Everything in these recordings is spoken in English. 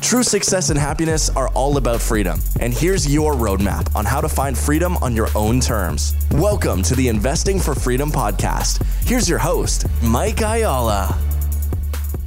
True success and happiness are all about freedom. And here's your roadmap on how to find freedom on your own terms. Welcome to the Investing for Freedom podcast. Here's your host, Mike Ayala.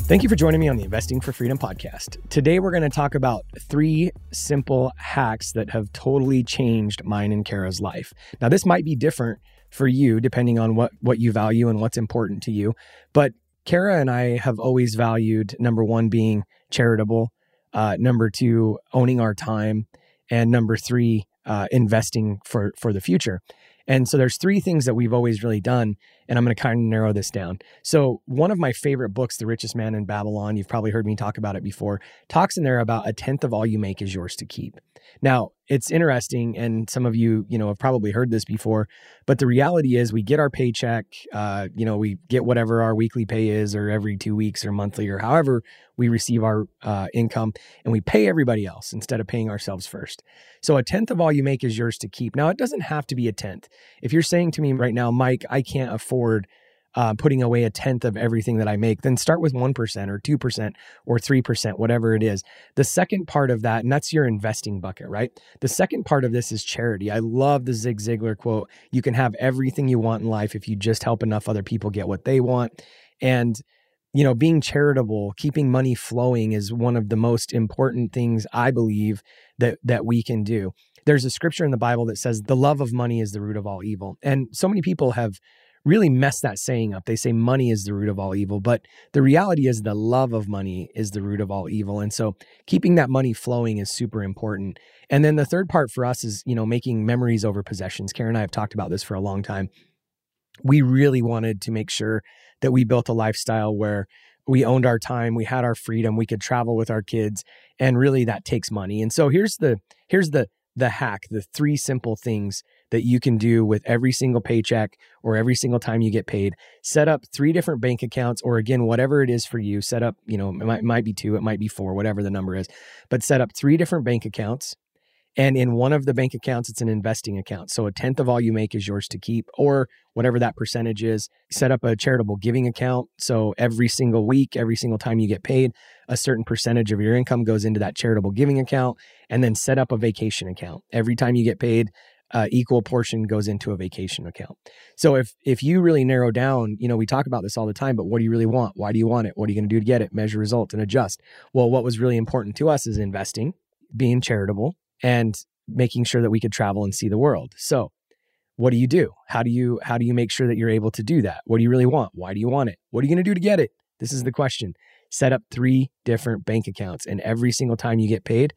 Thank you for joining me on the Investing for Freedom podcast. Today, we're going to talk about three simple hacks that have totally changed mine and Kara's life. Now, this might be different for you depending on what, what you value and what's important to you. But Kara and I have always valued number one, being charitable, uh, number two, owning our time, and number three, uh, investing for for the future. And so there's three things that we've always really done, and I'm going to kind of narrow this down. So one of my favorite books, The Richest Man in Babylon, you've probably heard me talk about it before, talks in there about a tenth of all you make is yours to keep. Now, it's interesting, and some of you, you know, have probably heard this before, but the reality is we get our paycheck, uh, you know, we get whatever our weekly pay is, or every two weeks, or monthly, or however we receive our uh, income, and we pay everybody else instead of paying ourselves first. So a tenth of all you make is yours to keep. Now, it doesn't have to be a tenth. If you're saying to me right now, Mike, I can't afford uh, putting away a tenth of everything that I make, then start with 1% or 2% or 3%, whatever it is. The second part of that, and that's your investing bucket, right? The second part of this is charity. I love the Zig Ziglar quote you can have everything you want in life if you just help enough other people get what they want. And you know, being charitable, keeping money flowing is one of the most important things I believe that that we can do. There's a scripture in the Bible that says the love of money is the root of all evil. And so many people have really mess that saying up. They say money is the root of all evil, but the reality is the love of money is the root of all evil. And so keeping that money flowing is super important. And then the third part for us is, you know, making memories over possessions. Kara and I have talked about this for a long time. We really wanted to make sure that we built a lifestyle where we owned our time, we had our freedom, we could travel with our kids, and really that takes money. And so here's the here's the the hack, the three simple things that you can do with every single paycheck or every single time you get paid. Set up three different bank accounts, or again, whatever it is for you. Set up, you know, it might, might be two, it might be four, whatever the number is, but set up three different bank accounts. And in one of the bank accounts, it's an investing account. So a tenth of all you make is yours to keep, or whatever that percentage is. Set up a charitable giving account. So every single week, every single time you get paid, a certain percentage of your income goes into that charitable giving account. And then set up a vacation account. Every time you get paid, uh, equal portion goes into a vacation account. So if if you really narrow down, you know, we talk about this all the time, but what do you really want? Why do you want it? What are you going to do to get it? Measure results and adjust. Well, what was really important to us is investing, being charitable, and making sure that we could travel and see the world. So, what do you do? How do you how do you make sure that you're able to do that? What do you really want? Why do you want it? What are you going to do to get it? This is the question. Set up 3 different bank accounts and every single time you get paid,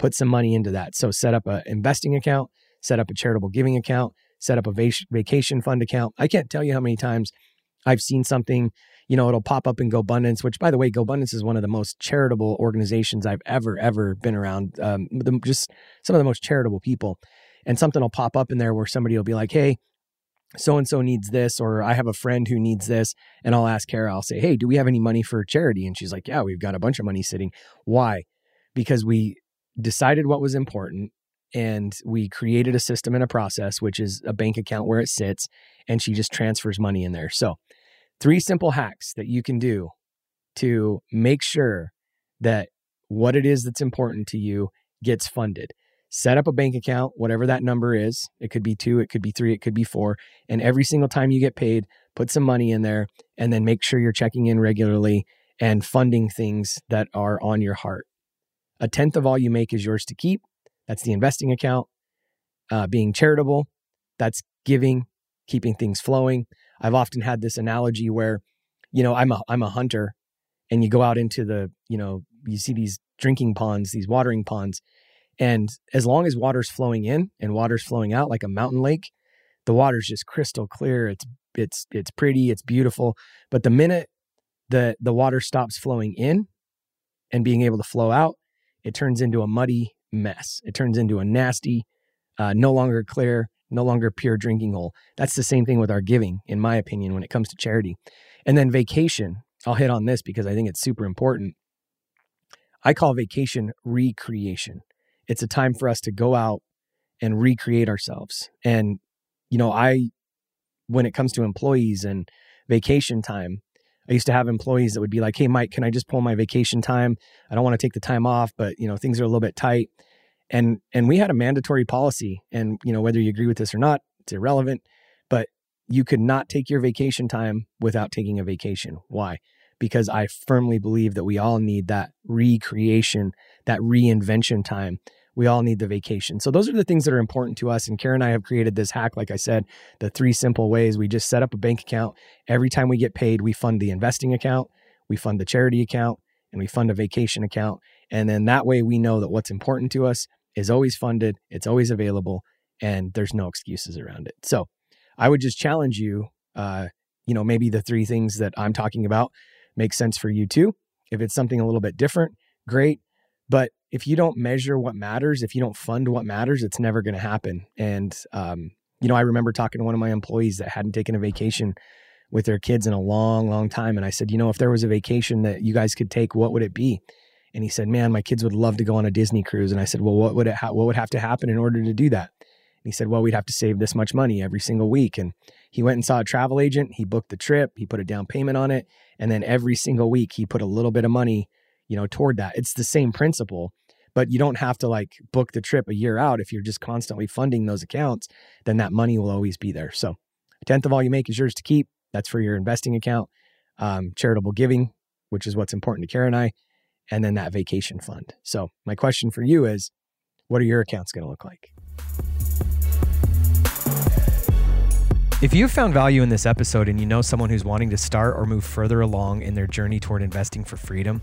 put some money into that. So set up an investing account, set up a charitable giving account, set up a vacation fund account. I can't tell you how many times I've seen something, you know, it'll pop up in GoBundance, which by the way, GoBundance is one of the most charitable organizations I've ever, ever been around. Um, the, just some of the most charitable people. And something will pop up in there where somebody will be like, hey, so and so needs this, or I have a friend who needs this. And I'll ask Kara, I'll say, hey, do we have any money for charity? And she's like, yeah, we've got a bunch of money sitting. Why? Because we decided what was important and we created a system and a process, which is a bank account where it sits, and she just transfers money in there. So, three simple hacks that you can do to make sure that what it is that's important to you gets funded. Set up a bank account, whatever that number is. It could be two, it could be three, it could be four. And every single time you get paid, put some money in there and then make sure you're checking in regularly and funding things that are on your heart. A tenth of all you make is yours to keep. That's the investing account. Uh, being charitable, that's giving, keeping things flowing. I've often had this analogy where, you know, I'm a I'm a hunter, and you go out into the, you know, you see these drinking ponds, these watering ponds, and as long as water's flowing in and water's flowing out like a mountain lake, the water's just crystal clear. It's it's it's pretty, it's beautiful. But the minute the the water stops flowing in and being able to flow out, it turns into a muddy mess. It turns into a nasty, uh, no longer clear, no longer pure drinking hole. That's the same thing with our giving, in my opinion, when it comes to charity. And then vacation, I'll hit on this because I think it's super important. I call vacation recreation. It's a time for us to go out and recreate ourselves. And, you know, I, when it comes to employees and vacation time, I used to have employees that would be like, Hey, Mike, can I just pull my vacation time? I don't want to take the time off, but, you know, things are a little bit tight. And, and we had a mandatory policy. And, you know, whether you agree with this or not, it's irrelevant, but you could not take your vacation time without taking a vacation. Why? Because I firmly believe that we all need that recreation, that reinvention time we all need the vacation. So those are the things that are important to us. And Kara and I have created this hack, like I said, the three simple ways. We just set up a bank account. Every time we get paid, we fund the investing account, we fund the charity account, and we fund a vacation account. And then that way we know that what's important to us is always funded, it's always available, and there's no excuses around it. So I would just challenge you, uh, you know, maybe the three things that I'm talking about make sense for you too. If it's something a little bit different, great. But if you don't measure what matters, if you don't fund what matters, it's never going to happen. And, um, you know, I remember talking to one of my employees that hadn't taken a vacation with their kids in a long, long time. And I said, you know, if there was a vacation that you guys could take, what would it be? And he said, man, my kids would love to go on a Disney cruise. And I said, well, what would it ha- what would have to happen in order to do that? And he said, well, we'd have to save this much money every single week. And he went and saw a travel agent. He booked the trip. He put a down payment on it. And then every single week he put a little bit of money, you know, toward that. It's the same principle but you don't have to like book the trip a year out. If you're just constantly funding those accounts then that money will always be there. So a tenth of all you make is yours to keep. That's for your investing account um, charitable giving which is what's important to kara and i and then that vacation fund. So my question for you is what are your accounts going to look like? If you've found value in this episode and you know someone who's wanting to start or move further along in their journey toward investing for freedom,